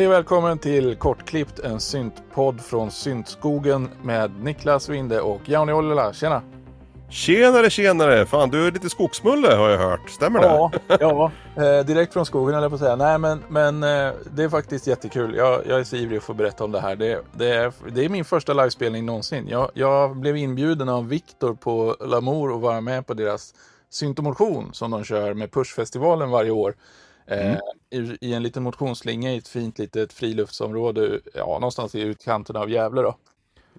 Hej och välkommen till Kortklippt, en syntpodd från syntskogen med Niklas Winde och Jauni Ollila. Tjena! Tjenare tjenare! Fan du är lite skogsmulle har jag hört, stämmer det? Ja, ja eh, direkt från skogen eller på att säga. Nej men, men eh, det är faktiskt jättekul. Jag, jag är så ivrig att få berätta om det här. Det, det, är, det är min första livespelning någonsin. Jag, jag blev inbjuden av Viktor på Lamour och vara med på deras syntomotion som de kör med Pushfestivalen varje år. Eh, mm. i, i, en liten motionsslinga i ett fint litet friluftsområde, ja, någonstans i utkanten av Gävle då.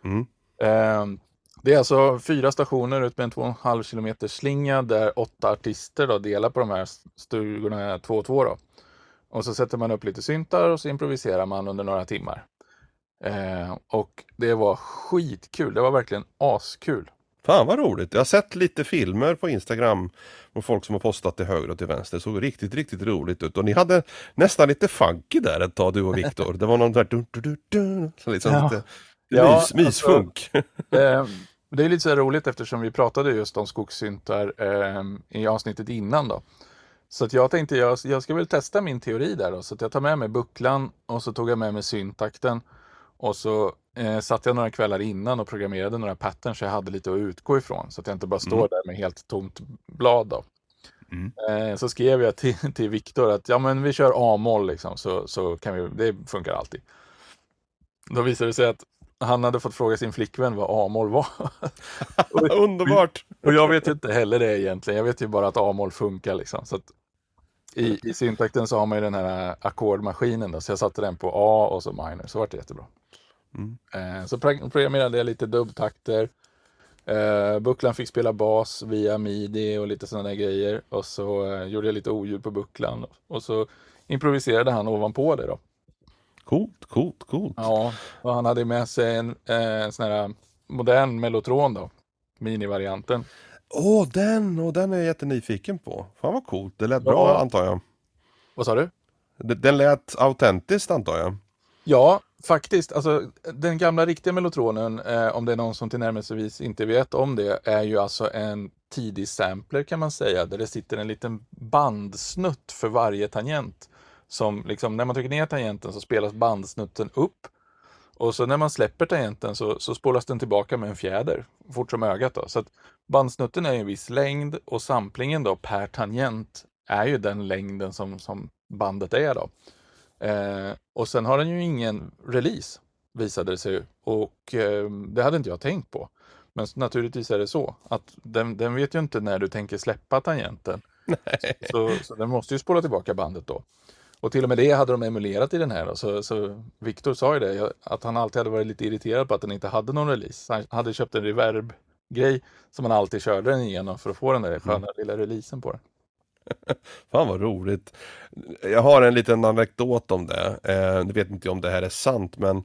Mm. Eh, det är alltså fyra stationer ut med en 2,5 km slinga där åtta artister då delar på de här stugorna två och två. Då. Och så sätter man upp lite syntar och så improviserar man under några timmar. Eh, och det var skitkul, det var verkligen askul. Fan vad roligt! Jag har sett lite filmer på Instagram och folk som har postat till höger och till vänster. Det såg riktigt, riktigt roligt ut. Och ni hade nästan lite funky där ett tag du och Viktor. Det var någon där du, du, du, du, så liksom ja. lite ja, mys, mysfunk. Alltså, eh, det är lite så roligt eftersom vi pratade just om skogssyntar eh, i avsnittet innan då. Så jag tänkte jag, jag ska väl testa min teori där då. Så jag tar med mig bucklan och så tog jag med mig syntakten. Och så eh, satt jag några kvällar innan och programmerade några patterns jag hade lite att utgå ifrån. Så att jag inte bara står mm. där med helt tomt blad. Då. Mm. Eh, så skrev jag till, till Viktor att ja, men vi kör A-moll liksom, så, så kan vi, det funkar alltid. Då visade det sig att han hade fått fråga sin flickvän vad A-moll var. Underbart! Och jag vet inte heller det egentligen. Jag vet ju bara att A-moll funkar liksom. Så i, I syntakten så har man ju den här ackordmaskinen då, så jag satte den på A och så minor, så vart det jättebra. Mm. Eh, så programmerade jag lite dubbtakter. Eh, bucklan fick spela bas via midi och lite sådana där grejer. Och så eh, gjorde jag lite oljud på bucklan. Och så improviserade han ovanpå det då. Coolt, coolt, coolt. Ja, och han hade med sig en, eh, en sån här modern mellotron då. Minivarianten. Åh, den! Och den är jag jättenyfiken på. Fan vad coolt. Det lät ja. bra antar jag. Vad sa du? Den lät autentiskt antar jag. Ja, faktiskt. Alltså, den gamla riktiga mellotronen, eh, om det är någon som tillnärmelsevis inte vet om det, är ju alltså en tidig sampler kan man säga, där det sitter en liten bandsnutt för varje tangent. Som liksom, när man trycker ner tangenten så spelas bandsnutten upp. Och så när man släpper tangenten så, så spolas den tillbaka med en fjäder, fort som ögat. Då. Så bandsnutten är en viss längd och samplingen då per tangent är ju den längden som, som bandet är. då. Eh, och sen har den ju ingen release, visade det sig. Och eh, det hade inte jag tänkt på. Men naturligtvis är det så att den, den vet ju inte när du tänker släppa tangenten. Så, så, den måste ju spola tillbaka bandet då. Och till och med det hade de emulerat i den här. Då. Så, så Victor sa ju det, att han alltid hade varit lite irriterad på att den inte hade någon release. Han hade köpt en reverb-grej som han alltid körde den igenom för att få den där sköna mm. lilla releasen på den. Fan vad roligt. Jag har en liten anekdot om det. Eh, nu vet inte om det här är sant men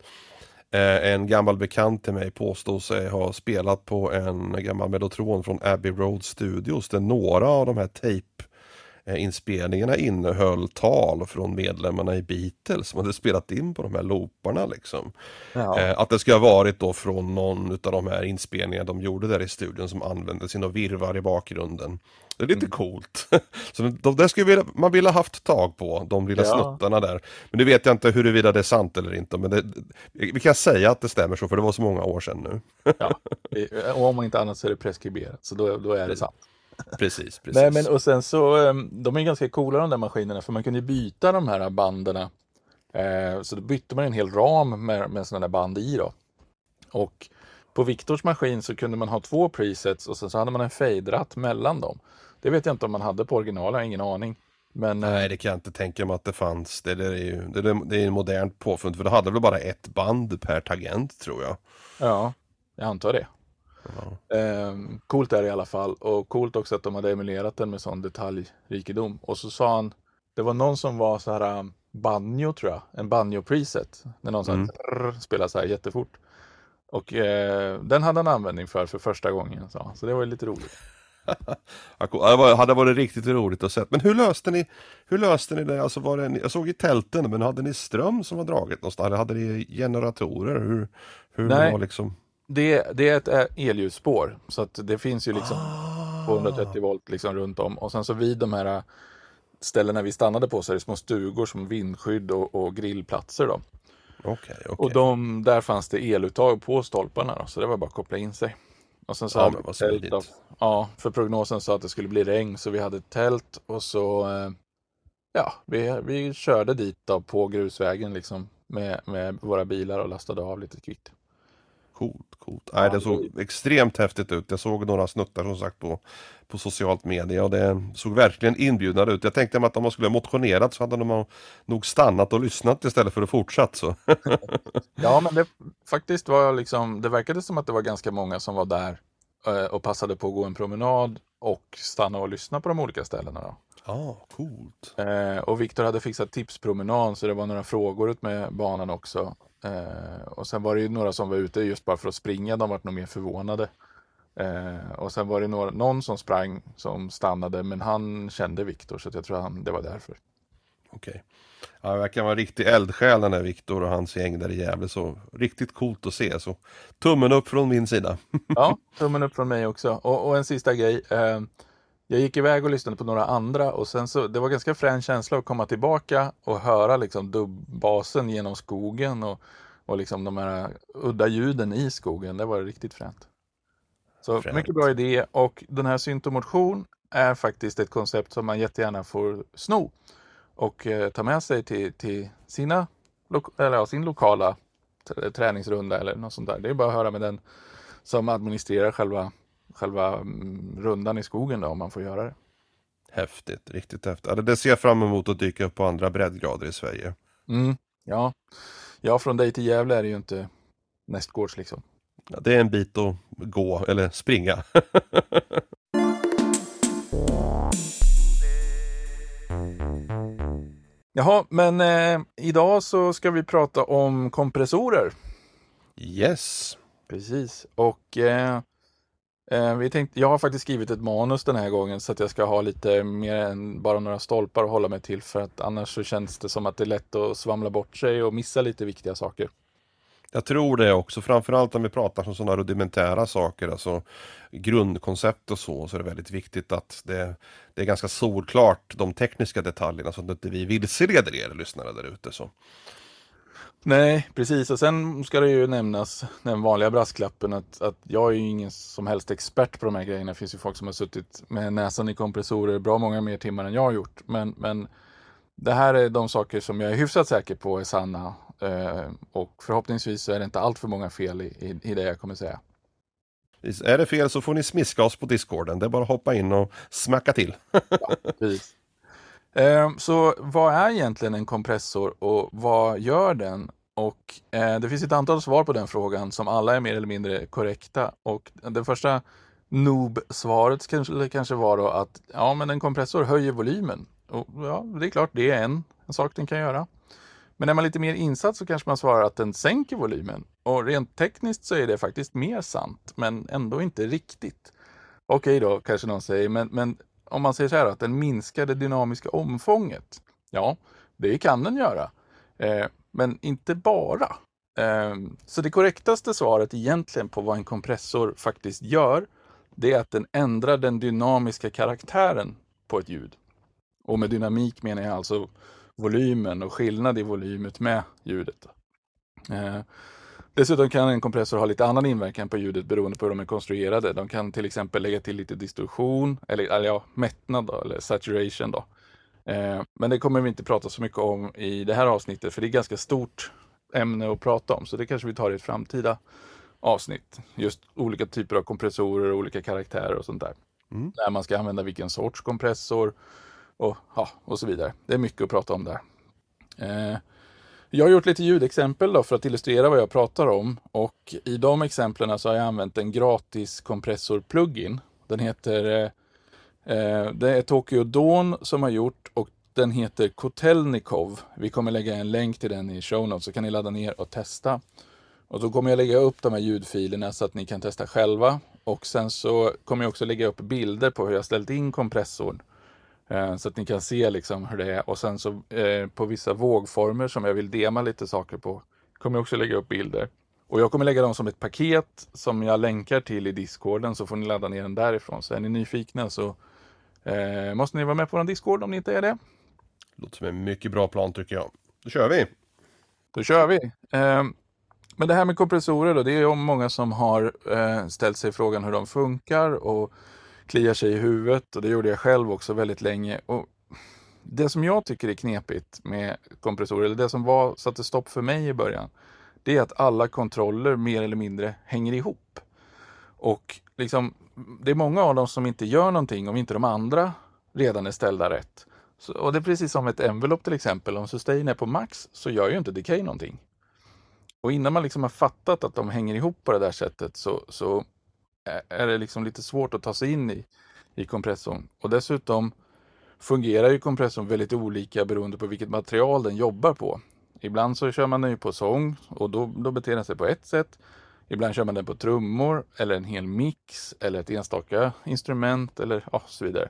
eh, en gammal bekant till mig påstår sig ha spelat på en gammal Mellotron från Abbey Road Studios där några av de här tape inspelningarna innehöll tal från medlemmarna i Beatles som hade spelat in på de här looparna liksom. Ja. Eh, att det ska ha varit då från någon av de här inspelningarna de gjorde där i studion som använde sina virvar i bakgrunden. Det är lite mm. coolt. Så de, där skulle man vilja haft tag på, de lilla ja. snuttarna där. Men nu vet jag inte huruvida det är sant eller inte, men det, vi kan säga att det stämmer så, för det var så många år sedan nu. ja, och om inte annat så är det preskriberat, så då, då är det sant. Precis, precis. Nej, men och sen så, ehm, de är ganska coola de där maskinerna för man kunde byta de här banden. Eh, så då bytte man en hel ram med, med sådana där band i då. Och på Viktors maskin så kunde man ha två presets och sen så hade man en fade-ratt mellan dem. Det vet jag inte om man hade på original, jag har ingen aning. Men, Nej, eh, det kan jag inte tänka mig att det fanns. Det, det är ju det, det är en modernt påfund, för det hade väl bara ett band per tangent tror jag. Ja, jag antar det. Eh, coolt är det i alla fall och coolt också att de hade emulerat den med sån detaljrikedom. Och så sa han, det var någon som var så här um, banjo tror jag, en banjo preset. När någon mm. så spelar så här jättefort. Och eh, den hade han användning för för första gången. Så, så det var lite roligt. det hade varit riktigt roligt att se. Men hur löste ni, hur löste ni det? Alltså var det, jag såg i tälten, men hade ni ström som var draget någonstans? Eller hade ni generatorer? Hur, hur Nej. var liksom det, det är ett eh, elljusspår så att det finns ju liksom ah. 230 volt liksom runt om och sen så vid de här eh, ställena vi stannade på så är det små stugor som vindskydd och, och grillplatser. Då. Okej, okej. Och de, där fanns det eluttag på stolparna då, så det var bara att koppla in sig. Och sen så Ja, hade vi vad tält då. Ja, för prognosen sa att det skulle bli regn så vi hade ett tält och så eh, Ja, vi, vi körde dit då på grusvägen liksom med, med våra bilar och lastade av lite kvitt. Coolt, coolt. Nej, det såg extremt häftigt ut. Jag såg några snuttar som sagt på, på socialt media och det såg verkligen inbjudande ut. Jag tänkte att om man skulle ha motionerat så hade de nog stannat och lyssnat istället för att fortsatt så. Ja, men det faktiskt var liksom, det verkade som att det var ganska många som var där eh, och passade på att gå en promenad och stanna och lyssna på de olika ställena. Då. Ja, coolt. Eh, och Viktor hade fixat tipspromenad så det var några frågor ut med banan också. Eh, och sen var det ju några som var ute just bara för att springa, de var nog mer förvånade. Eh, och sen var det några, någon som sprang som stannade men han kände Viktor så jag tror han, det var därför. Okej. Ja, det verkar vara en riktig eldsjäl den där Viktor och hans gäng där i Gävle. Så riktigt coolt att se. Så tummen upp från min sida. Ja, tummen upp från mig också. Och, och en sista grej. Eh, jag gick iväg och lyssnade på några andra och sen så, det var ganska frän känsla att komma tillbaka och höra liksom dubbbasen genom skogen och, och liksom de här udda ljuden i skogen. Det var riktigt fränt. Så Fränt. mycket bra idé och den här syntomotion är faktiskt ett koncept som man jättegärna får sno och eh, ta med sig till, till sina, eller, ja, sin lokala träningsrunda eller något sånt där. Det är bara att höra med den som administrerar själva, själva mm, rundan i skogen då, om man får göra det. Häftigt, riktigt häftigt. Ja, det- det ser jag fram emot att dyka upp på andra breddgrader i Sverige. Mm, ja. ja, från dig till Gävle är det ju inte nästgårds liksom. Ja, det är en bit att gå, eller springa. Jaha, men eh, idag så ska vi prata om kompressorer. yes. Precis, och eh, eh, vi tänkte, jag har faktiskt skrivit ett manus den här gången så att jag ska ha lite mer än bara några stolpar att hålla mig till för att annars så känns det som att det är lätt att svamla bort sig och missa lite viktiga saker. Jag tror det också, framförallt om vi pratar om sådana rudimentära saker, alltså grundkoncept och så, så är det väldigt viktigt att det, det är ganska solklart de tekniska detaljerna så att inte vi vilseleder er lyssnare där ute. Så. Nej, precis. Och sen ska det ju nämnas den vanliga brasklappen att, att jag är ju ingen som helst expert på de här grejerna. Det finns ju folk som har suttit med näsan i kompressorer bra många mer timmar än jag har gjort. Men, men det här är de saker som jag är hyfsat säker på är sanna. Eh, och förhoppningsvis så är det inte allt för många fel i, i, i det jag kommer säga. Är det fel så får ni smiska oss på discorden, det är bara att hoppa in och smacka till. Precis. Eh, Så vad är egentligen en kompressor och vad gör den? Och eh, det finns ett antal svar på den frågan som alla är mer eller mindre korrekta. Och det första noob-svaret kanske, kanske var då att ja, men en kompressor höjer volymen. Och ja, det är klart, det är en, en sak den kan göra. Men är man lite mer insatt så kanske man svarar att den sänker volymen. Och rent tekniskt så är det faktiskt mer sant, men ändå inte riktigt. Okej då, kanske någon säger, men, men om man säger så här att den minskar det dynamiska omfånget. Ja, det kan den göra. Eh, men inte bara. Eh, så det korrektaste svaret egentligen på vad en kompressor faktiskt gör, det är att den ändrar den dynamiska karaktären på ett ljud. Och med dynamik menar jag alltså volymen och skillnad i volymet med ljudet. Eh, Dessutom kan en kompressor ha lite annan inverkan på ljudet beroende på hur de är konstruerade. De kan till exempel lägga till lite distorsion, eller, eller ja, mättnad då, eller saturation. Då. Eh, men det kommer vi inte prata så mycket om i det här avsnittet, för det är ganska stort ämne att prata om, så det kanske vi tar i ett framtida avsnitt. Just olika typer av kompressorer och olika karaktärer och sånt där. Mm. När man ska använda vilken sorts kompressor och, ja, och så vidare. Det är mycket att prata om där. Eh, jag har gjort lite ljudexempel då för att illustrera vad jag pratar om och i de exemplen så har jag använt en gratis kompressor-plugin. Den heter, eh, eh, det är Tokyo Dawn som har gjort och den heter Kotelnikov. Vi kommer lägga en länk till den i show notes så kan ni ladda ner och testa. Och då kommer jag lägga upp de här ljudfilerna så att ni kan testa själva. Och sen så kommer jag också lägga upp bilder på hur jag ställt in kompressorn. Eh, Så att ni kan se liksom hur det är. Och sen så eh, på vissa vågformer som jag vill dema lite saker på kommer jag också lägga upp bilder. Och jag kommer lägga dem som ett paket som jag länkar till i discorden så får ni ladda ner den därifrån. Så är ni nyfikna så Eh, måste ni vara med på vår Discord om ni inte är det? Låter som en mycket bra plan tycker jag. Då kör vi! Då kör vi! Eh, men det här med kompressorer då, det är ju många som har eh, ställt sig frågan hur de funkar och kliar sig i huvudet och det gjorde jag själv också väldigt länge. Och det som jag tycker är knepigt med kompressorer, eller det som var, satte stopp för mig i början, det är att alla kontroller mer eller mindre hänger ihop. Och liksom, det är många av dem som inte gör någonting om inte de andra redan är ställda rätt. Så, och det är precis som ett envelope till exempel. Om sustain är på max så gör ju inte decay någonting. Och innan man liksom har fattat att de hänger ihop på det där sättet så, så Eh, är det liksom lite svårt att ta sig in i, i kompressorn. Och dessutom fungerar ju kompressorn väldigt olika beroende på vilket material den jobbar på. Ibland så kör man den ju på sång och då, då beter den sig på ett sätt. Ibland kör man den på trummor eller en hel mix eller ett enstaka instrument eller ja, så vidare.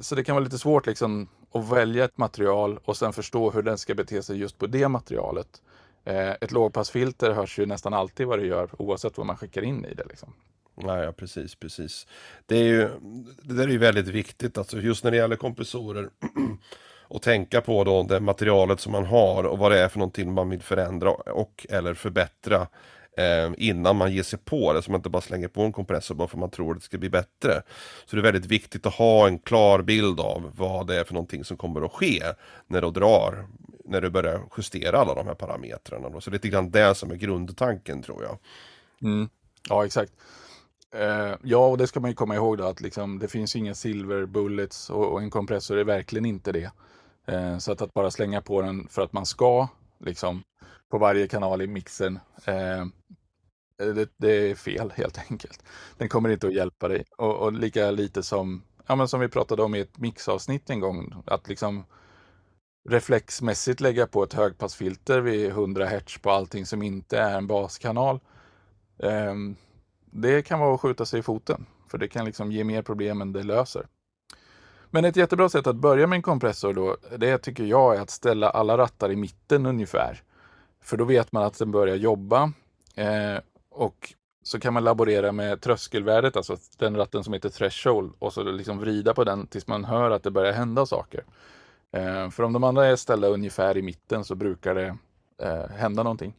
Så det kan vara lite svårt liksom att välja ett material och sen förstå hur den ska bete sig just på det materialet. Eh, ett lågpassfilter hörs ju nästan alltid vad det gör oavsett vad man skickar in i det. Liksom. Ja, ja, precis, precis. Det, är ju, det där är ju väldigt viktigt, alltså just när det gäller kompressorer. och tänka på då det materialet som man har och vad det är för någonting man vill förändra och eller förbättra eh, innan man ger sig på det, så man inte bara slänger på en kompressor bara för man tror att det ska bli bättre. Så det är väldigt viktigt att ha en klar bild av vad det är för någonting som kommer att ske när du drar, när du börjar justera alla de här parametrarna. Då. Så det är lite grann det som är grundtanken tror jag. Mm. Ja, exakt. Eh, ja, och det ska man ju komma ihåg då att liksom, det finns inga silver bullets och, och en kompressor är verkligen inte det. Eh, så att, att, bara slänga på den för att man ska, liksom, på varje kanal i mixen, eh, det, det, är fel helt enkelt. Den kommer inte att hjälpa dig. Och, och, lika lite som, ja, men som vi pratade om i ett mixavsnitt en gång, att liksom reflexmässigt lägga på ett högpassfilter vid 100 Hz på allting som inte är en baskanal. Um, det kan vara att skjuta sig i foten. För det kan liksom ge mer problem än det löser. Men ett jättebra sätt att börja med en kompressor då, det tycker jag är att ställa alla rattar i mitten ungefär. För då vet man att den börjar jobba. Eh, och så kan man laborera med tröskelvärdet, alltså den ratten som heter threshold, och så liksom vrida på den tills man hör att det börjar hända saker. Eh, för om de andra är ställda ungefär i mitten så brukar det eh, hända någonting.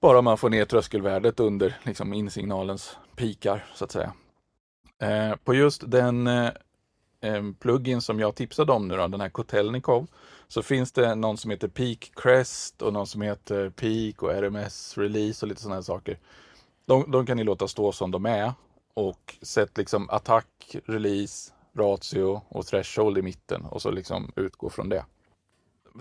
Bara man får ner tröskelvärdet under liksom, insignalens pikar så att säga. Eh, på just den eh, eh plugin som jag tipsade om nu då, den här Kotelnikov, så finns det någon som heter Peak Crest och någon som heter Peak och RMS Release och lite sådana här saker. De, de, kan ni låta stå som de är och sätt liksom attack, release, ratio och threshold i mitten och så liksom utgå från det.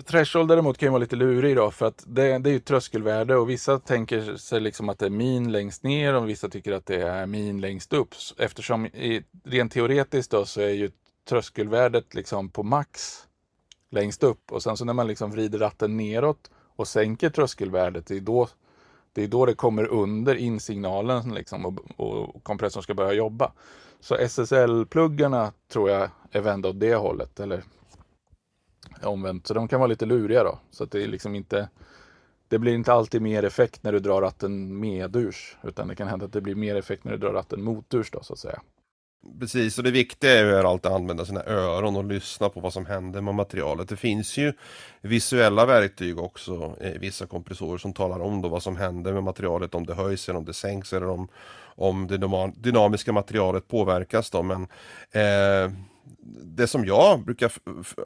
Threshold däremot kan ju vara lite lurig då för att det, det är ju tröskelvärde och vissa tänker sig liksom att det är min längst ner och vissa tycker att det är min längst upp. Eftersom i, rent teoretiskt då så är ju tröskelvärdet liksom på max längst upp och sen så när man liksom vrider ratten neråt och sänker tröskelvärdet, det är då det, är då det kommer under insignalen liksom och, och kompressorn ska börja jobba. Så SSL-pluggarna tror jag är vända åt det hållet, eller omvänt. Så de kan vara lite luriga då. Så att det är liksom inte det blir inte alltid mer effekt när du drar ratten medurs. Utan det kan hända att det blir mer effekt när du drar ratten moturs då så att säga. Precis, och det viktiga är ju att alltid använda sina öron och lyssna på vad som händer med materialet. Det finns ju visuella verktyg också, eh, vissa kompressorer som talar om då vad som händer med materialet, om det höjs eller om det sänks eller om, om det dynamiska materialet påverkas då. Men eh, det som jag brukar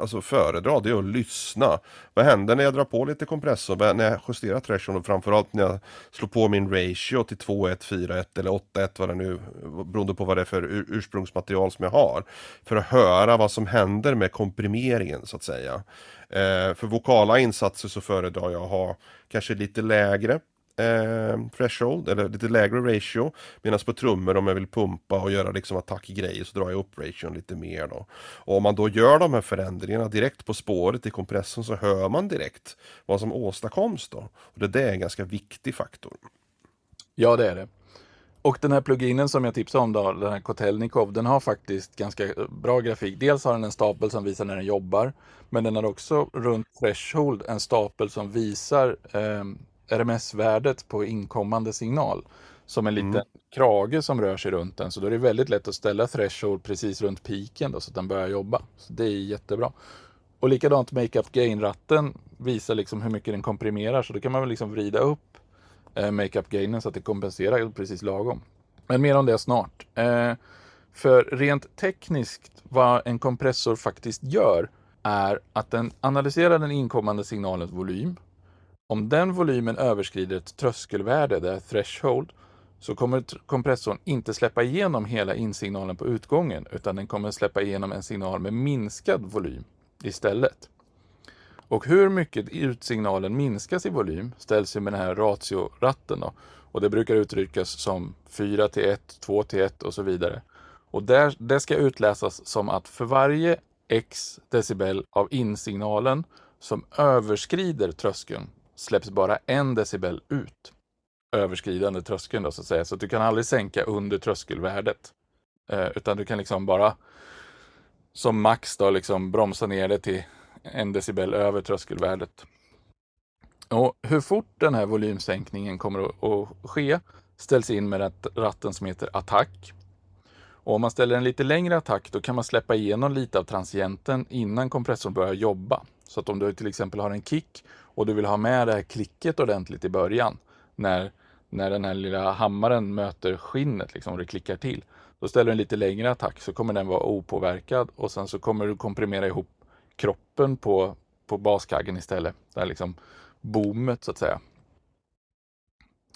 alltså föredra det är att lyssna. Vad händer när jag drar på lite kompressor, när jag justerar threshold och framförallt när jag slår på min ratio till 2.1, 4.1 eller 8.1 vad det nu beroende på vad det är för ursprungsmaterial som jag har. För att höra vad som händer med komprimeringen så att säga. Eh, för vokala insatser så föredrar jag att ha kanske lite lägre eh, threshold, eller lite lägre ratio. Medan på trummor om jag vill pumpa och göra liksom attackgrejer så drar jag upp ration lite mer då. Och om man då gör de här förändringarna direkt på spåret i kompressorn så hör man direkt vad som åstadkoms då. Och det där är en ganska viktig faktor. Ja, det är det. Och den här pluginen som jag tipsade om då, den här Kotelnikov, den har faktiskt ganska eh, bra grafik. Dels har den en stapel som visar när den jobbar, men den har också runt threshold en stapel som visar eh, RMS-värdet på inkommande signal. som en liten mm. krage som rör sig runt den. Så då är det väldigt lätt att ställa threshold precis runt piken då, så att den börjar jobba. Så det är jättebra. Och likadant makeup gain-ratten visar liksom hur mycket den komprimerar. Så då kan man väl liksom vrida upp eh, makeup gainen så att det kompenserar precis lagom. Men mer om det snart. Eh, för rent tekniskt vad en kompressor faktiskt gör är att den analyserar den inkommande signalens volym. Om den volymen överskrider ett tröskelvärde, det är threshold, så kommer kompressorn inte släppa igenom hela insignalen på utgången utan den kommer släppa igenom en signal med minskad volym istället. Och hur mycket utsignalen minskas i volym ställs ju med den här ratioratten. Då. Och det brukar uttryckas som 4 till 1, 2 till 1 och så vidare. Och där, det ska utläsas som att för varje x decibel av insignalen som överskrider tröskeln släpps bara en decibel ut. Överskridande tröskeln då så att säga. Så att du kan aldrig sänka under tröskelvärdet. Eh, utan du kan liksom bara som max då liksom bromsa ner det till en decibel över tröskelvärdet. Och hur fort den här volymsänkningen kommer att ske ställs in med ratten som heter attack. Och om man ställer en lite längre attack då kan man släppa igenom lite av transienten innan kompressorn börjar jobba. Så att om du till exempel har en kick och du vill ha med det här klicket ordentligt i början när, när den här lilla hammaren möter skinnet liksom, och det klickar till. Då ställer du en lite längre attack så kommer den vara opåverkad och sen så kommer du komprimera ihop kroppen på, på baskaggen istället. Det här liksom boomet så att säga.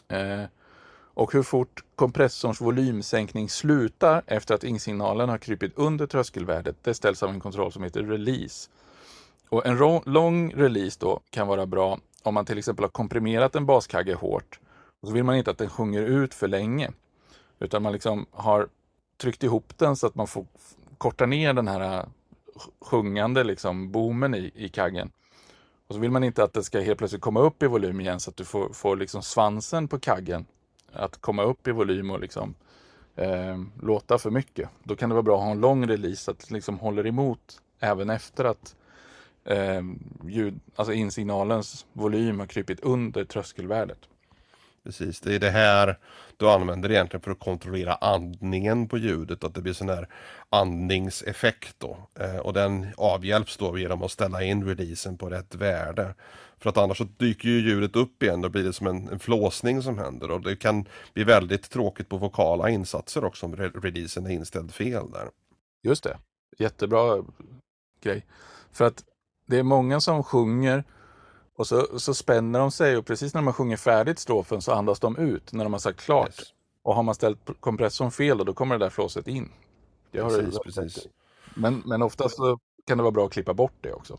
Eh, och hur fort kompressorns volymsänkning slutar efter att insignalen har krypit under tröskelvärdet, det ställs av en kontroll som heter release. Och en lång release då kan vara bra om man till exempel har komprimerat en baskagge hårt och så vill man inte att den sjunger ut för länge. Utan man liksom har tryckt ihop den så att man får korta ner den här äh, sjungande liksom boomen i, i kaggen. Och så vill man inte att det ska helt plötsligt komma upp i volym igen så att du får, får liksom svansen på kaggen att komma upp i volym och liksom eh, låta för mycket. Då kan det vara bra att ha en lång release så att det liksom håller emot även efter att eh, ljud, alltså insignalens volym har krypit under tröskelvärdet. Precis, det är det här du använder egentligen för att kontrollera andningen på ljudet, att det blir sån här andningseffekt då. Eh, och den avhjälps då genom att ställa in releasen på rätt värde. För att annars så dyker ju ljudet upp igen, då blir det som en, en flåsning som händer och det kan bli väldigt tråkigt på vokala insatser också om re releasen är inställd fel där. Just det, jättebra grej. För att det är många som sjunger och så, så spänner de sig och precis när man sjunger färdigt strofen så andas de ut när de har sagt klart. Yes. Och har man ställt kompressorn fel då, kommer det där flåset in. Det har precis, precis. Men, men oftast så kan det vara bra att klippa bort det också.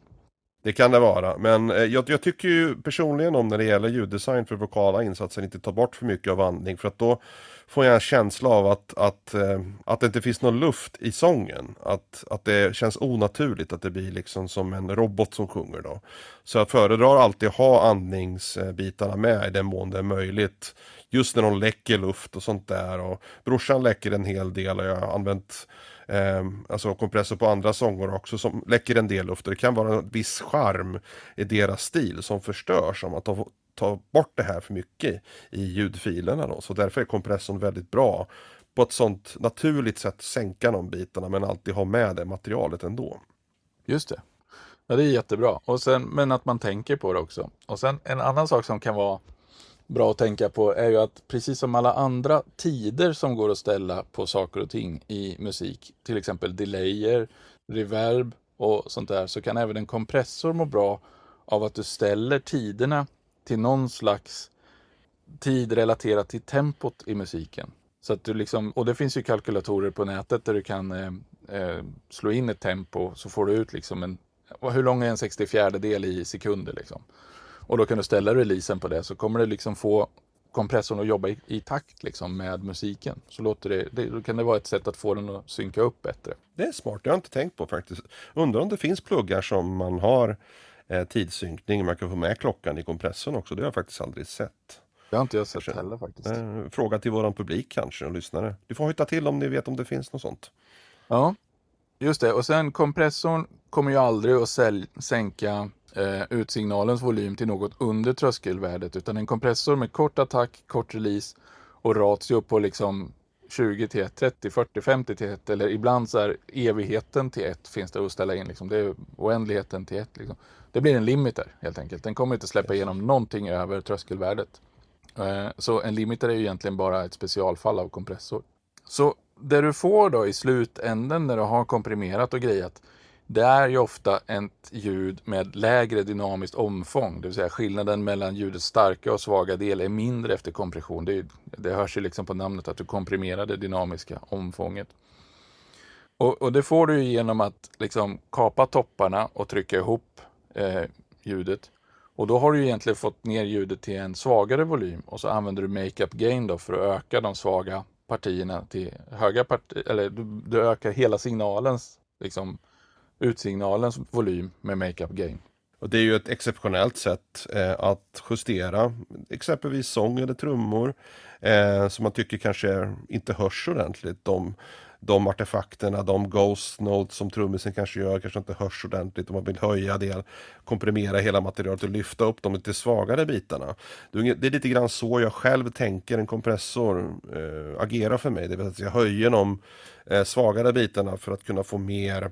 Det kan det vara, men eh, jag, jag, tycker ju personligen om när det gäller ljuddesign för vokala insatser inte ta bort för mycket av andning för att då får jag en känsla av att, att, eh, att det inte finns någon luft i sången. Att, att det känns onaturligt, att det blir liksom som en robot som sjunger då. Så jag föredrar alltid ha andningsbitarna med i den mån det är möjligt. Just när de läcker luft och sånt där och brorsan läcker en hel del och jag har använt eh, alltså kompressor på andra sånger också som läcker en del luft. Och det kan vara en viss charm i deras stil som förstörs om man tar, tar bort det här för mycket i ljudfilerna. Då. Så därför är kompressorn väldigt bra på ett sånt naturligt sätt sänka de bitarna men alltid ha med det materialet ändå. Just det. Ja, det är jättebra. Och sen, men att man tänker på det också. Och sen en annan sak som kan vara bra att tänka på är ju att precis som alla andra tider som går att ställa på saker och ting i musik, till exempel delayer, reverb och sånt där, så kan även en kompressor må bra av att du ställer tiderna till någon slags tid relaterat till tempot i musiken. Så att du liksom, och det finns ju kalkylatorer på nätet där du kan eh, eh, slå in ett tempo så får du ut liksom en, hur lång är en 64 del i sekunder liksom. Och då kan du ställa releasen på det så kommer det liksom få kompressorn att jobba i, i takt liksom med musiken. Så låter det, det, då kan det vara ett sätt att få den att synka upp bättre. Det är smart, det har jag inte tänkt på faktiskt. Undrar om det finns pluggar som man har eh, tidssynkning, man kan få med klockan i kompressorn också. Det har jag faktiskt aldrig sett. Det har inte jag sett kanske. heller faktiskt. Eh, fråga till våran publik kanske och lyssnare. Du får hitta till om ni vet om det finns något sånt. Ja, just det. Och sen kompressorn kommer ju aldrig att sänka eh, utsignalens volym till något under tröskelvärdet utan en kompressor med kort attack, kort release och ratio på liksom 20 till 1, 30, 40, 50 till 1 eller ibland så är evigheten till 1 finns det att ställa in. Liksom. Det är oändligheten till 1. Liksom. Det blir en limiter helt enkelt. Den kommer inte släppa igenom någonting över tröskelvärdet. Eh, så en limiter är ju egentligen bara ett specialfall av kompressor. Så det du får då i slutänden när du har komprimerat och grejat det är ju ofta ett ljud med lägre dynamiskt omfång, det vill säga skillnaden mellan ljudets starka och svaga del är mindre efter kompression. Det, det hörs ju liksom på namnet att du komprimerar det dynamiska omfånget. Och, och det får du genom att liksom kapa topparna och trycka ihop eh, ljudet. Och då har du egentligen fått ner ljudet till en svagare volym och så använder du makeup gain då för att öka de svaga partierna till höga partier, eller du, du ökar hela signalens liksom, utsignalens volym med makeup gain. Och det är ju ett exceptionellt sätt eh, att justera exempelvis sång eller trummor eh, som man tycker kanske inte hörs ordentligt. De, de artefakterna, de ghost notes som trummisen kanske gör kanske inte hörs ordentligt om man vill höja det, komprimera hela materialet och lyfta upp de lite svagare bitarna. Det är lite grann så jag själv tänker en kompressor eh, agerar för mig. Det vill säga att jag höjer de eh, svagare bitarna för att kunna få mer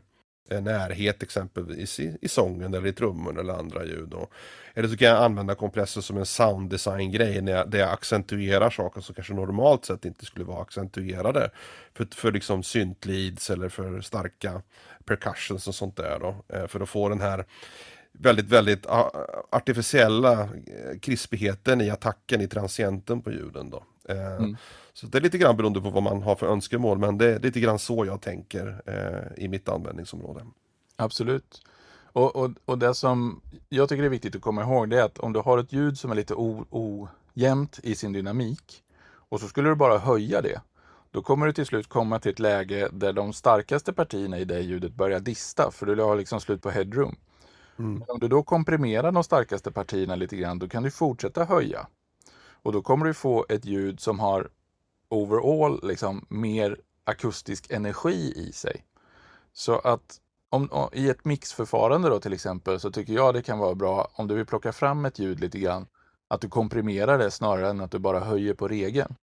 Eh, närhet exempelvis i, i sången eller i trummorna eller andra ljud. Och, eller så kan jag använda kompressor som en sounddesign-grej när jag, där jag accentuerar saker som kanske normalt sett inte skulle vara accentuerade. För, för liksom syntleads eller för starka percussions och sånt där då. Eh, för att få den här väldigt, väldigt artificiella eh, krispigheten i attacken i transienten på ljuden då. Eh, mm. Så det är lite grann beroende på vad man har för önskemål men det är lite grann så jag tänker eh, i mitt användningsområde. Absolut. Och, och, och det som jag tycker är viktigt att komma ihåg det är att om du har ett ljud som är lite ojämnt i sin dynamik och så skulle du bara höja det då kommer du till slut komma till ett läge där de starkaste partierna i det ljudet börjar dista för du har liksom slut på headroom. Mm. Om du då komprimerar de starkaste partierna lite grann då kan du fortsätta höja. Och då kommer du få ett ljud som har overall liksom mer akustisk energi i sig. Så att om, i ett mixförfarande då till exempel så tycker jag det kan vara bra om du vill plocka fram ett ljud lite grann att du komprimerar det snarare än att du bara höjer på regeln.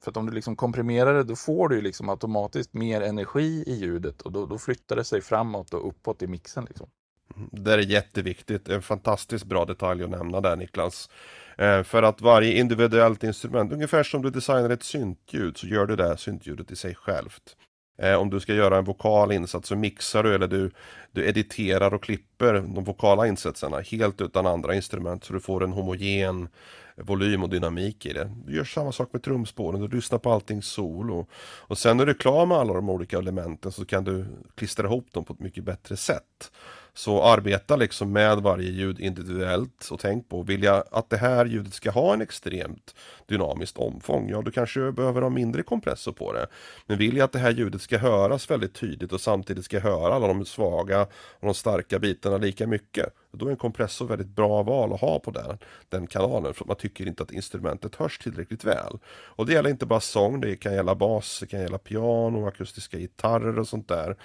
För att om du liksom komprimerar det då får du liksom automatiskt mer energi i ljudet och då, då flyttar det sig framåt och uppåt i mixen. Liksom. Det är jätteviktigt, en fantastiskt bra detalj att nämna där Niklas. Eh, för att varje individuellt instrument, ungefär som du designar ett syntljud så gör du det syntljudet i sig självt. Eh, om du ska göra en vokal insats så mixar du eller du, du editerar och klipper de vokala insatserna helt utan andra instrument så du får en homogen volym och dynamik i det. Du gör samma sak med trumspåren, du lyssnar på allting solo. Och sen när du är klar med alla de olika elementen så kan du klistra ihop dem på ett mycket bättre sätt. Så arbeta liksom med varje ljud individuellt och tänk på, vill jag att det här ljudet ska ha en extremt dynamiskt omfång, ja då kanske jag behöver ha mindre kompressor på det. Men vill jag att det här ljudet ska höras väldigt tydligt och samtidigt ska höra alla de svaga och de starka bitarna lika mycket, då är en kompressor väldigt bra val att ha på den, den kanalen för man tycker inte att instrumentet hörs tillräckligt väl. Och det gäller inte bara sång, det kan gälla bas, det kan gälla piano, akustiska gitarrer och sånt där.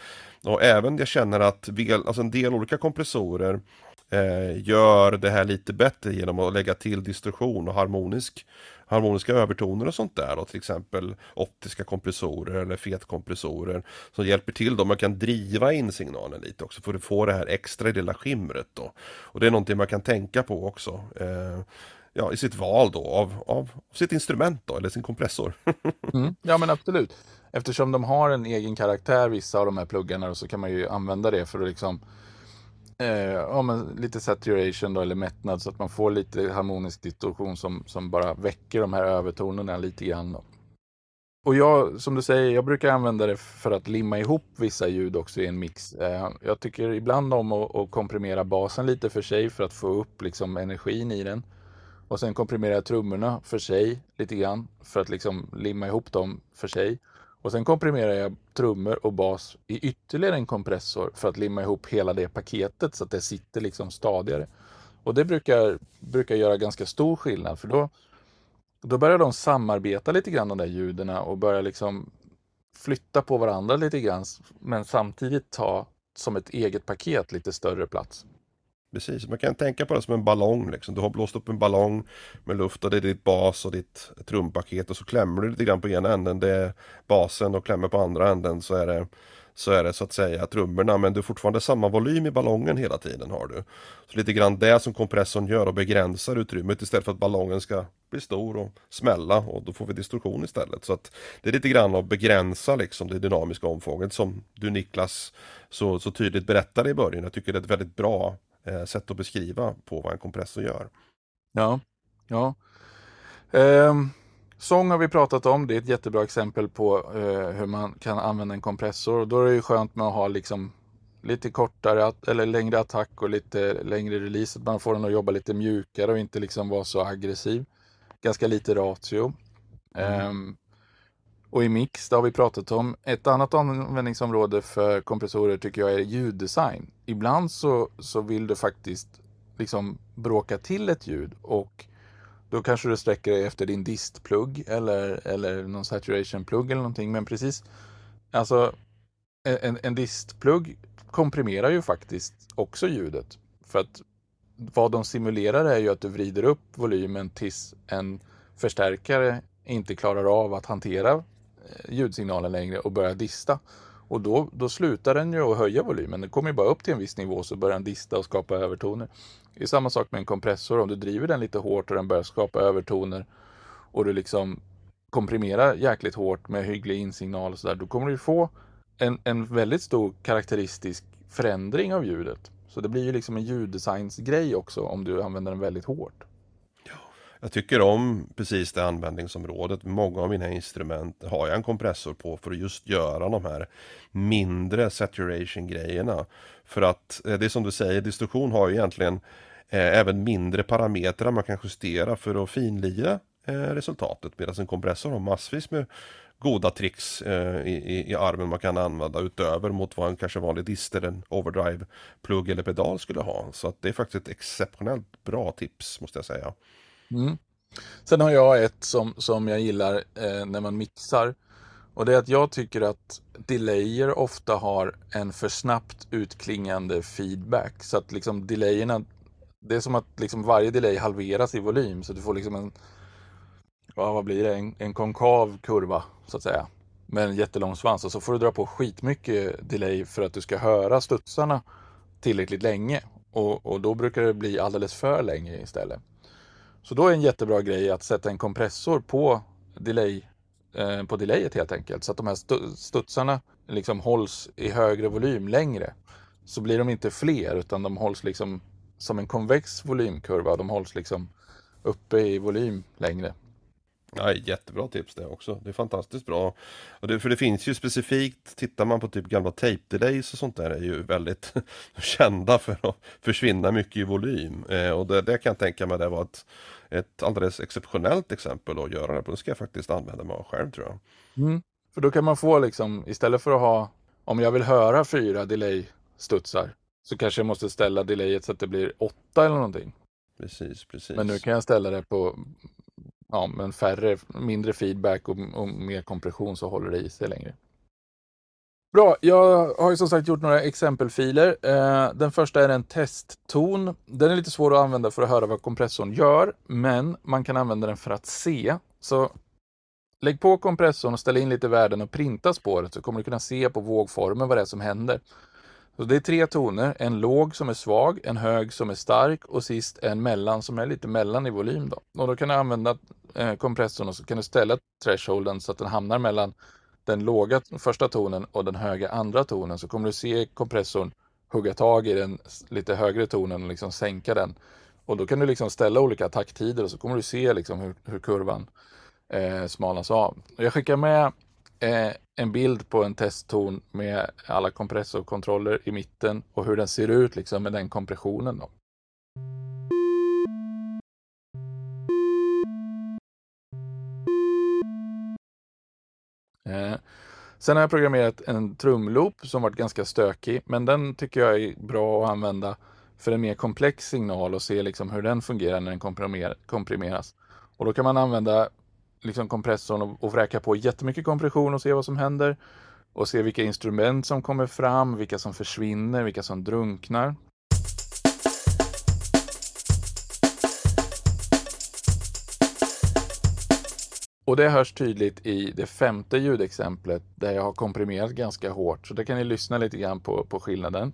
Och även jag känner att alltså en del olika kompressorer eh, gör det här lite bättre genom att lägga till distorsion och harmonisk harmoniska övertoner och sånt där då, till exempel optiska kompressorer eller fetkompressorer som hjälper till då, man kan driva in signalen lite också för att få det här extra lilla skimret då. Och det är någonting man kan tänka på också. Eh, ja, i sitt val då av, av sitt instrument då, eller sin kompressor. mm, ja men absolut. Eftersom de har en egen karaktär vissa av de här pluggarna så kan man ju använda det för att liksom eh, ja, men lite saturation då, eller mättnad så att man får lite harmonisk distorsion som, som bara väcker de här övertonerna lite grann. Då. Och jag, som du säger, jag brukar använda det för att limma ihop vissa ljud också i en mix. Eh, jag tycker ibland om att, att, komprimera basen lite för sig för att få upp liksom energin i den. Och sen komprimerar jag trummorna för sig lite grann för att liksom limma ihop dem för sig. Och sen komprimerar jag trummor och bas i ytterligare en kompressor för att limma ihop hela det paketet så att det sitter liksom stadigare. Och det brukar, brukar göra ganska stor skillnad för då, då börjar de samarbeta lite grann de där ljuden och börjar liksom flytta på varandra lite grann men samtidigt ta som ett eget paket lite större plats. Precis, man kan tänka på det som en ballong liksom. Du har blåst upp en ballong med luft och det är ditt bas och ditt trumpaket och så klämmer du lite grann på ena änden, det är basen och klämmer på andra änden så är det så är det så att säga trummorna men du har fortfarande samma volym i ballongen hela tiden har du. Så lite grann det som kompressorn gör och begränsar utrymmet istället för att ballongen ska bli stor och smälla och då får vi distorsion istället. Så att det är lite grann att begränsa liksom det dynamiska omfånget som du Niklas så, så tydligt berättade i början. Jag tycker det är ett väldigt bra eh, sätt att beskriva på vad en kompressor gör. Ja, ja. Um Sång har vi pratat om. Det är ett jättebra exempel på eh, hur man kan använda en kompressor. då är det ju skönt med att ha liksom lite kortare eller längre attack och lite längre release. Att man får den att jobba lite mjukare och inte liksom vara så aggressiv. Ganska lite ratio. Mm. Och i mix, det har vi pratat om. Ett annat användningsområde för kompressorer tycker jag är ljuddesign. Ibland så, så vill du faktiskt liksom bråka till ett ljud och då kanske du sträcker dig efter din distplugg eller, eller någon saturationplugg eller någonting. Men precis, alltså en, en distplugg komprimerar ju faktiskt också ljudet. För att vad de simulerar är ju att du vrider upp volymen tills en förstärkare inte klarar av att hantera Eh, ljudsignalen längre och börjar dista. Och då, då slutar den ju att höja volymen. Den kommer ju bara upp till en viss nivå så börjar den dista och skapa övertoner. Det är samma sak med en kompressor. Om du driver den lite hårt och den börjar skapa övertoner och du liksom komprimerar jäkligt hårt med hygglig insignal och sådär. Då kommer du få en, en väldigt stor karaktäristisk förändring av ljudet. Så det blir ju liksom en ljuddesignsgrej också om du använder den väldigt hårt. Jag tycker om precis det användningsområdet. Många av mina instrument har jag en kompressor på för att just göra de här mindre saturation grejerna. För att eh, det är som du säger, distorsion har ju egentligen eh, även mindre parametrar man kan justera för att finlira eh, resultatet. Medan en kompressor har massvis med goda tricks eh, i, i armen man kan använda utöver mot vad en kanske vanlig dister, en overdrive plugg eller pedal skulle ha. Så att det är faktiskt ett exceptionellt bra tips måste jag säga. Mm. Sen har jag ett som, som jag gillar eh, när man mixar. Och det är att jag tycker att delayer ofta har en för snabbt utklingande feedback. Så att liksom delayerna, det är som att liksom varje delay halveras i volym. Så du får liksom en, ja vad blir det, en, en konkav kurva så att säga. Med en jättelång svans. Och så får du dra på skitmycket delay för att du ska höra studsarna tillräckligt länge. Och, och då brukar det bli alldeles för länge istället. Så då är en jättebra grej att sätta en kompressor på, delay, eh, på delayet helt enkelt. Så att de här studsarna liksom hålls i högre volym längre. Så blir de inte fler utan de hålls liksom som en konvex volymkurva. De hålls liksom uppe i volym längre. Ja, jättebra tips det också. Det är fantastiskt bra. Och det, för det finns ju specifikt, tittar man på typ gamla tape delays och sånt där är ju väldigt kända för att försvinna mycket i volym. Eh, och det, det kan jag tänka mig det var ett, ett alldeles exceptionellt exempel att göra det på. Det ska jag faktiskt använda mig av själv tror jag. Mm. För då kan man få liksom, istället för att ha, om jag vill höra fyra delay-studsar, så kanske jag måste ställa delayet så att det blir åtta eller någonting. Precis, precis. Men nu kan jag ställa det på ja, men färre, mindre feedback och, och mer kompression så håller det i sig längre. Bra, jag har ju som sagt gjort några exempelfiler. Eh, den första är en testton. Den är lite svår att använda för att höra vad kompressorn gör, men man kan använda den för att se. Så lägg på kompressorn och ställ in lite värden och printa spåret så kommer du kunna se på vågformen vad det är som händer. Så det är tre toner, en låg som är svag, en hög som är stark och sist en mellan som är lite mellan i volym. Då. Och då kan du använda eh, kompressorn och så kan du ställa thresholden så att den hamnar mellan den låga första tonen och den höga andra tonen så kommer du se kompressorn hugga tag i den lite högre tonen och liksom sänka den. Och då kan du liksom ställa olika attacktider och så kommer du se liksom hur, hur kurvan eh, smalnas av. Jag skickar med eh, en bild på en testton med alla kompressorkontroller i mitten och hur den ser ut liksom med den kompressionen. Då. Eh, sen har jag programmerat en trumloop som varit ganska stökig, men den tycker jag är bra att använda för en mer komplex signal och se liksom hur den fungerar när den komprimeras. Och då kan man använda liksom kompressorn och, och vräka på jättemycket kompression och se vad som händer. Och se vilka instrument som kommer fram, vilka som försvinner, vilka som drunknar. Och det hörs tydligt i det femte ljudexemplet där jag har komprimerat ganska hårt. Så där kan ni lyssna lite grann på, på skillnaden.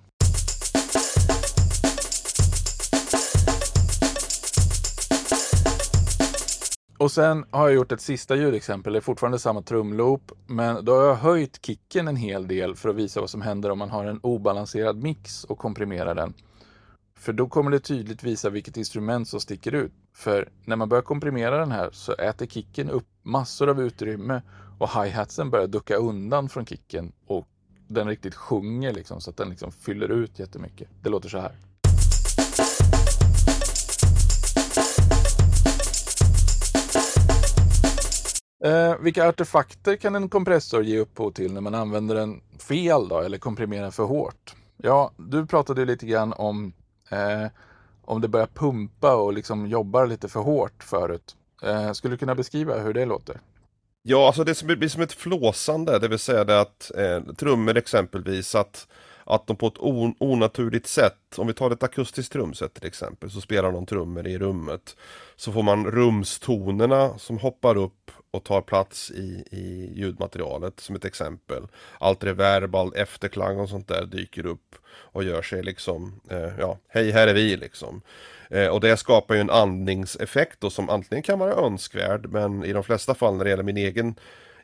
Och sen har jag gjort ett sista ljudexempel, det är fortfarande samma trumloop, men då har jag höjt kicken en hel del för att visa vad som händer om man har en obalanserad mix och komprimerar den. För då kommer det tydligt visa vilket instrument som sticker ut. För när man börjar komprimera den här så äter kicken upp massor av utrymme och hi-hatsen börjar ducka undan från kicken och den riktigt sjunger liksom så att den liksom fyller ut jättemycket. Det låter så här. Eh, vilka artefakter kan en kompressor ge upphov till när man använder den fel då, eller komprimerar för hårt? Ja, du pratade lite grann om eh, om det börjar pumpa och liksom jobbar lite för hårt förut. Eh, skulle du kunna beskriva hur det låter? Ja, alltså det blir som ett flåsande, det vill säga det att eh, trummor exempelvis, att, att de på ett on onaturligt sätt, om vi tar ett akustiskt trumset till exempel, så spelar de trummor i rummet. Så får man rumstonerna som hoppar upp och tar plats i, i ljudmaterialet som ett exempel. Allt reverb, all efterklang och sånt där dyker upp och gör sig liksom, eh, ja, hej här är vi liksom. Eh, och det skapar ju en andningseffekt då som antingen kan vara önskvärd men i de flesta fall när det gäller min egen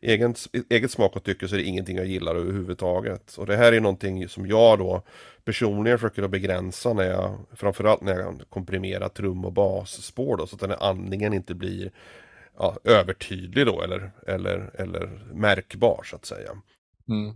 egen, eget smak och tycke så är det ingenting jag gillar överhuvudtaget. Och det här är någonting som jag då personligen försöker att begränsa när jag, framförallt när jag komprimerar trum och basspår då, så att den här andningen inte blir ja, övertydlig då eller, eller, eller märkbar så att säga. Mm.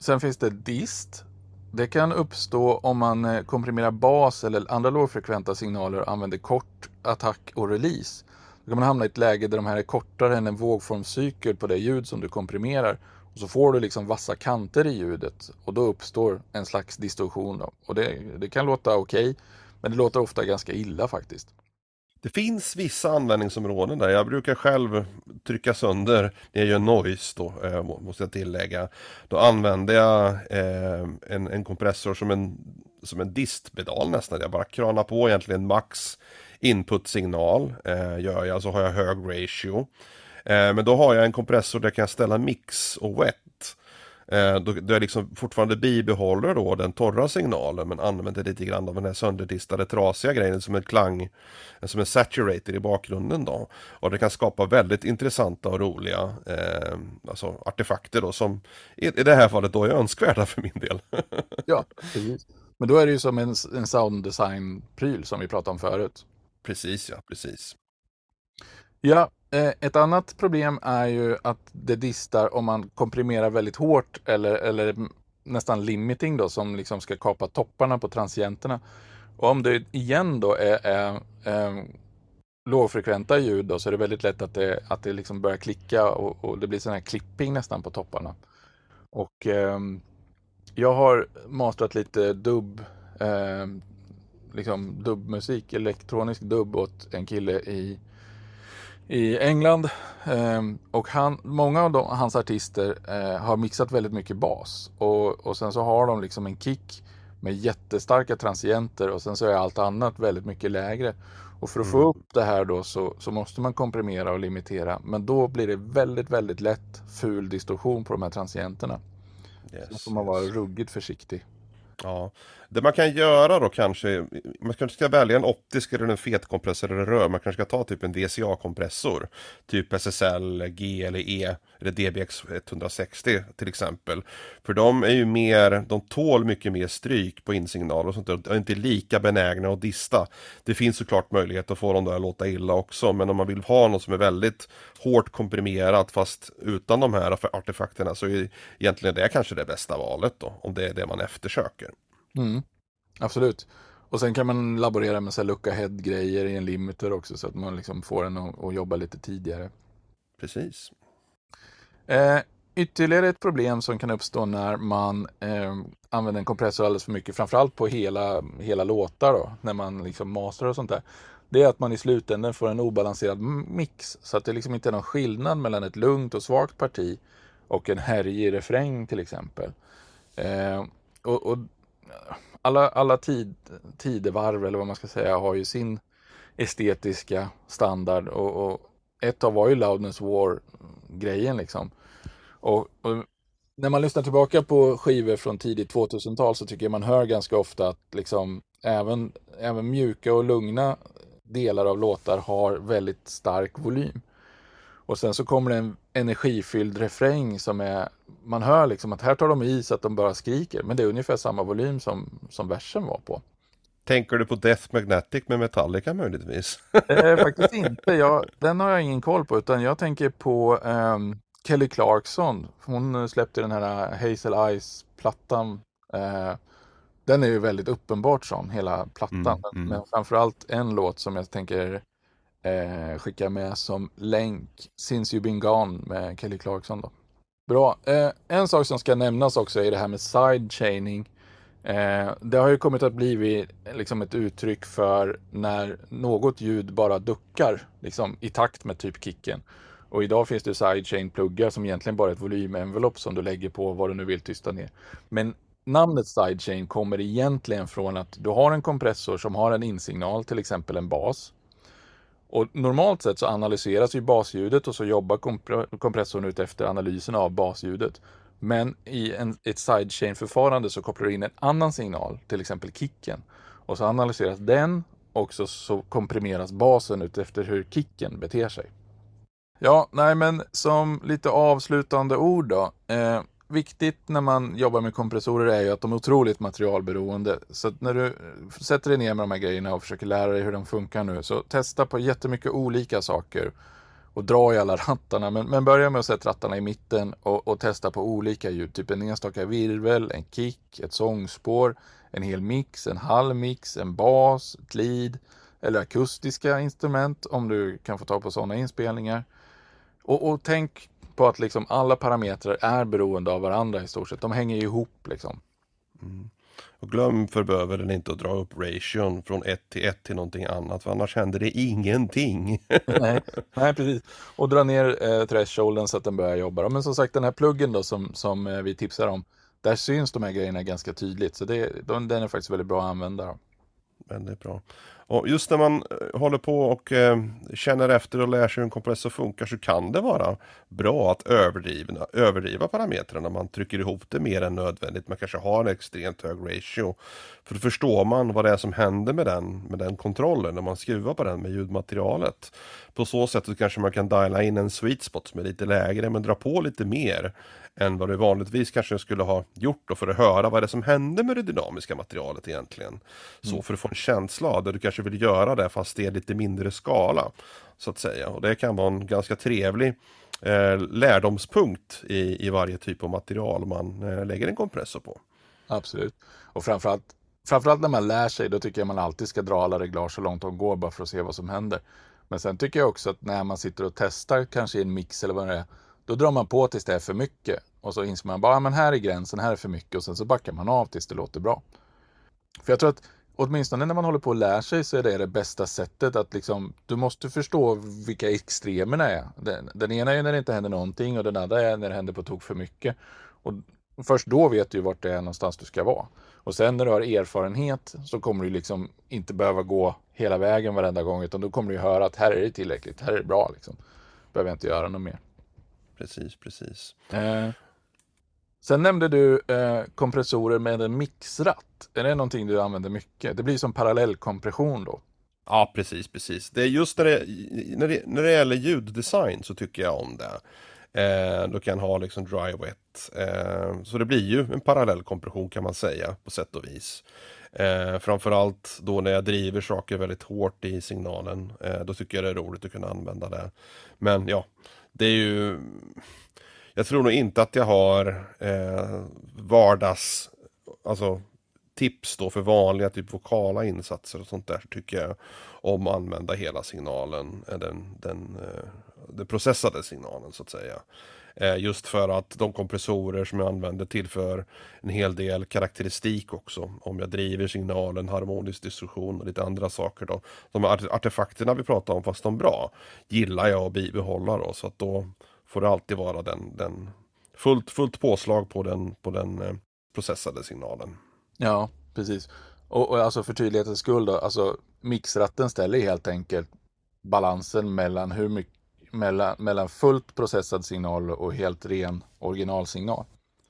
Sen finns det dist. Det kan uppstå om man eh, komprimerar bas eller andra lågfrekventa signaler och använder kort attack och release. Då kan man hamna i ett läge där de här är kortare än en vågformscykel på det ljud som du komprimerar. Och så får du liksom vassa kanter i ljudet och då uppstår en slags distorsion. Då. Och det, det kan låta okej, okay, men det låter ofta ganska illa faktiskt. Det finns vissa användningsområden där. Jag brukar själv trycka sönder när jag gör noise då, eh, måste jag tillägga. Då använder jag eh, en, en kompressor som en, som en distpedal nästan. Jag bara kranar på egentligen max input-signal. Eh, gör jag, så har jag hög ratio. Eh, men då har jag en kompressor där jag kan ställa mix och wet. Eh, då, då jag liksom fortfarande bibehåller då den torra signalen men använder lite grann av den här sönderdistade trasiga grejen som en klang, som en saturator i bakgrunden då. Och det kan skapa väldigt intressanta och roliga eh, alltså artefakter då som i, i det här fallet då är önskvärda för min del. ja, precis. Men då är det ju som en, en sounddesign-pryl som vi pratade om förut. Precis ja, precis. Ja, eh, ett annat problem är ju att det distar om man komprimerar väldigt hårt eller, eller nästan limiting då som liksom ska kapa topparna på transienterna. Och om det igen då är, är, är lågfrekventa ljud då, så är det väldigt lätt att det, att det liksom börjar klicka och, och det blir sån här klipping nästan på topparna. Och eh, jag har mastrat lite dubb, eh, liksom dubbmusik, elektronisk dubb åt en kille i i England. Ehm, och han, många av de, hans artister eh, har mixat väldigt mycket bas. Och, och sen så har de liksom en kick med jättestarka transienter och sen så är allt annat väldigt mycket lägre. Och för att få mm. upp det här då så, så måste man komprimera och limitera. Men då blir det väldigt, väldigt lätt ful distorsion på de här transienterna. Yes, så får man vara ruggigt försiktig. Ja, det man kan göra då kanske, man kanske ska välja en optisk eller en fetkompressor eller rör, man kanske ska ta typ en DCA-kompressor. Typ SSL, G eller E eller DBX 160 till exempel. För de är ju mer, de tål mycket mer stryk på insignal och sånt där, och är inte lika benägna att dista. Det finns såklart möjlighet att få dem där att låta illa också, men om man vill ha något som är väldigt hårt komprimerat fast utan de här artefakterna så är egentligen det kanske det bästa valet då, om det är det man eftersöker. Mm, absolut. Och sen kan man laborera med så här lucka head-grejer i en limiter också så att man liksom får den att, att jobba lite tidigare. Precis. Eh, ytterligare ett problem som kan uppstå när man eh, använder en kompressor alldeles för mycket, framförallt på hela, hela låtar då, när man liksom masterar och sånt där. Det är att man i slutändan får en obalanserad mix så att det liksom inte är någon skillnad mellan ett lugnt och svagt parti och en härjig refräng till exempel. Eh, och, och alla, alla tid, tidevarv eller vad man ska säga har ju sin estetiska standard och, och ett av var ju Loudness War-grejen liksom. Och, och, när man lyssnar tillbaka på skivor från tidigt 2000-tal så tycker jag man hör ganska ofta att liksom även, även mjuka och lugna delar av låtar har väldigt stark volym. Och sen så kommer det en energifylld refräng som är, man hör liksom att här tar de i så att de bara skriker, men det är ungefär samma volym som, som versen var på. Tänker du på Death Magnetic med Metallica möjligtvis? eh, faktiskt inte, jag, den har jag ingen koll på, utan jag tänker på eh, Kelly Clarkson. Hon släppte den här Hazel Eyes-plattan. Eh, den är ju väldigt uppenbart sån, hela plattan. Mm, mm. Men framförallt en låt som jag tänker eh, skickar med som länk. Since You've Been Gone med Kelly Clarkson. Då. Bra. Eh, en sak som ska nämnas också är det här med sidechaining. Eh, det har ju kommit att bli liksom ett uttryck för när något ljud bara duckar liksom, i takt med typ kicken. Och idag finns det sidechain-pluggar som egentligen bara är ett volymenvelopp som du lägger på vad du nu vill tysta ner. Men namnet sidechain kommer egentligen från att du har en kompressor som har en insignal, till exempel en bas. Och normalt sett så analyseras ju basljudet och så jobbar kompressorn ut efter analysen av basljudet. Men i en, ett sidechain-förfarande så kopplar du in en annan signal, till exempel kicken. Och så analyseras den och så, så komprimeras basen ut efter hur kicken beter sig. Ja, nej men som lite avslutande ord då. Eh, viktigt när man jobbar med kompressorer är ju att de är otroligt materialberoende. Så när du eh, sätter dig ner med de här grejerna och försöker lära dig hur de funkar nu, så testa på jättemycket olika saker och dra i alla rattarna. Men, men börja med att sätta rattarna i mitten och, och, testa på olika ljud. Typ en enstaka virvel, en kick, ett sångspår, en hel mix, en halv mix, en bas, ett lead eller akustiska instrument om du kan få ta på sådana inspelningar. Och, och tänk på att liksom alla parametrar är beroende av varandra i stort sett. De hänger ihop liksom. Mm. Och glöm för bövelen inte att dra upp ration från 1 till 1 till någonting annat för annars händer det ingenting. nej, nej, precis. Och dra ner eh, thresholden så att den börjar jobba. Men som sagt den här pluggen då som, som eh, vi tipsar om. Där syns de här grejerna ganska tydligt så det, den är faktiskt väldigt bra att använda. Väldigt bra. Och just när man eh, håller på och eh, känner efter och lär sig hur en kompressor funkar så kan det vara bra att överdriva, överdriva parametrarna. Man trycker ihop det mer än nödvändigt. Man kanske har en extremt hög ratio. För då förstår man vad det är som händer med den, med den kontrollen när man skruvar på den med ljudmaterialet. På så sätt så kanske man kan diala in en sweet spot som är lite lägre men dra på lite mer än vad du vanligtvis kanske skulle ha gjort då för att höra vad det är som hände med det dynamiska materialet egentligen. Så mm. för att få en känsla av det, du kanske vill göra det fast det är lite mindre skala. Så att säga. Och det kan vara en ganska trevlig eh, lärdomspunkt i, i varje typ av material man eh, lägger en kompressor på. Absolut. Och framförallt, framförallt när man lär sig, då tycker jag man alltid ska dra alla reglage så långt de går bara för att se vad som händer. Men sen tycker jag också att när man sitter och testar kanske i en mix eller vad det är, då drar man på tills det är för mycket. Och så inser man bara, ja, men här är gränsen, här är för mycket och sen så backar man av tills det låter bra. För jag tror att åtminstone när man håller på att lära sig så är det det bästa sättet att liksom, du måste förstå vilka extremerna är. Den, den ena är när det inte händer någonting och den andra är när det händer på tok för mycket. Och först då vet du vart det är någonstans du ska vara. Och sen när du har erfarenhet så kommer du liksom inte behöva gå hela vägen varenda gång utan då kommer du höra att här är det tillräckligt, här är det bra liksom. Behöver jag inte göra något mer. Precis, precis. Eh, sen nämnde du eh, kompressorer med en mixratt. Är det någonting du använder mycket? Det blir som parallellkompression då. Ja, precis, precis. Det är just när det, när det, när det gäller ljuddesign så tycker jag om det. Eh, då kan ha liksom dry wet. Eh, så det blir ju en parallellkompression kan man säga på sätt och vis. Eh, framförallt då när jag driver saker väldigt hårt i signalen. Eh, då tycker jag det är roligt att kunna använda det. Men ja, det är ju... Jag tror nog inte att jag har eh, vardags... Alltså tips då för vanliga typ vokala insatser och sånt där tycker jag om att använda hela signalen, eh, den, den, eh, den processade signalen så att säga. Eh, just för att de kompressorer som jag använder tillför en hel del karaktäristik också. Om jag driver signalen, harmonisk distorsion och lite andra saker då. De artefakterna vi pratar om, fast de bra, gillar jag att bibehålla då. Så att då får det alltid vara den, den fullt, fullt påslag på den, på den eh, processade signalen. Ja, precis. Och, och alltså för tydlighetens skull då, alltså mixratten ställer helt enkelt balansen mellan hur mycket mellan, mellan fullt processad signal och helt ren originalsignal.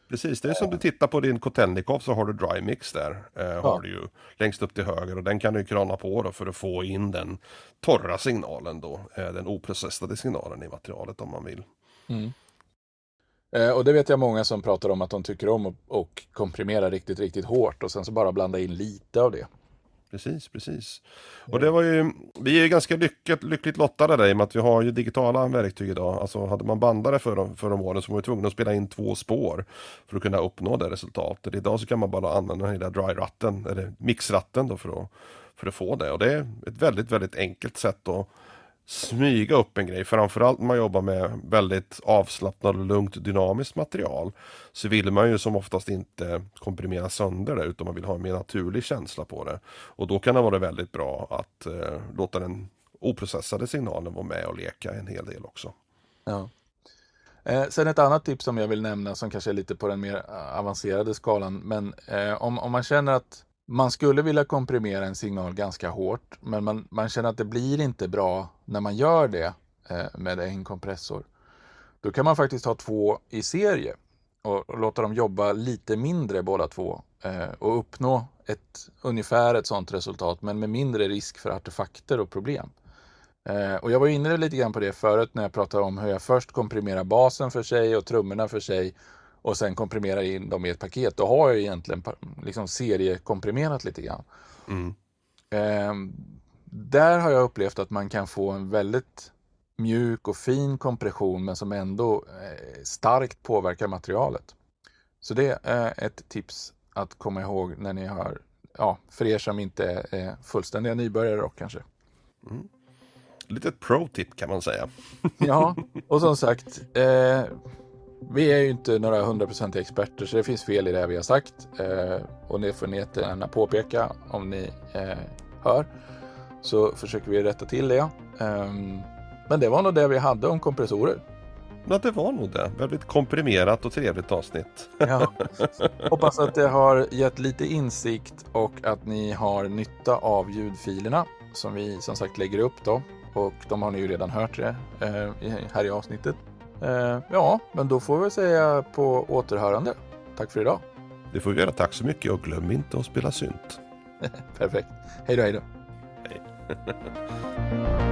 Precis, det är som du tittar på din Kotelnikov så har du dry mix där. Eh, ja. Har du ju längst upp till höger och den kan du krana på då för att få in den torra signalen då. Eh, den oprocessade signalen i materialet om man vill. Mm. Eh, och det vet jag många som pratar om att de tycker om att komprimera riktigt, riktigt hårt och sen så bara blanda in lite av det. Precis, precis. Och det var ju, vi är ganska lyckligt, lyckligt lottade där i och med att vi har ju digitala verktyg idag. Alltså hade man bandare för, för de åren så var man tvungen att spela in två spår för att kunna uppnå det resultatet. Idag så kan man bara använda den där dry-ratten, eller mixratten då för att, för att få det. Och det är ett väldigt, väldigt enkelt sätt att smyga upp en grej. Framförallt när man jobbar med väldigt avslappnat och lugnt dynamiskt material så vill man ju som oftast inte komprimera sönder det utan man vill ha en mer naturlig känsla på det. Och då kan det vara väldigt bra att eh, låta den oprocessade signalen vara med och leka en hel del också. Ja. Eh, sen ett annat tips som jag vill nämna som kanske är lite på den mer eh, avancerade skalan men eh, om, om man känner att man skulle vilja komprimera en signal ganska hårt, men man, man känner att det blir inte bra när man gör det eh, med en kompressor. Då kan man faktiskt ha två i serie och, och låta dem jobba lite mindre båda två eh, och uppnå ett, ungefär ett sådant resultat, men med mindre risk för artefakter och problem. Eh, och jag var inne lite grann på det förut när jag pratade om hur jag först komprimerar basen för sig och trummorna för sig och sen komprimerar in dem i ett paket, då har jag egentligen liksom seriekomprimerat lite grann. Mm. Eh, där har jag upplevt att man kan få en väldigt mjuk och fin kompression men som ändå eh, starkt påverkar materialet. Så det är ett tips att komma ihåg när ni har, ja, för er som inte är fullständiga nybörjare då kanske. Mm. Litet pro-tip kan man säga. ja, och som sagt, eh, vi är ju inte några hundraprocentiga experter så det finns fel i det vi har sagt. Eh, och det får ni gärna påpeka om ni eh, hör. Så försöker vi rätta till det. Eh, men det var nog det vi hade om kompressorer. Ja, det var nog det. Väldigt komprimerat och trevligt avsnitt. ja. Hoppas att det har gett lite insikt och att ni har nytta av ljudfilerna som vi som sagt lägger upp då. Och de har ni ju redan hört det eh, här i avsnittet. Eh, ja, men då får vi säga på återhörande. Tack för idag. Det får vi göra. Tack så mycket och glöm inte att spela synt. Perfekt. Hej då, hej då. Hej.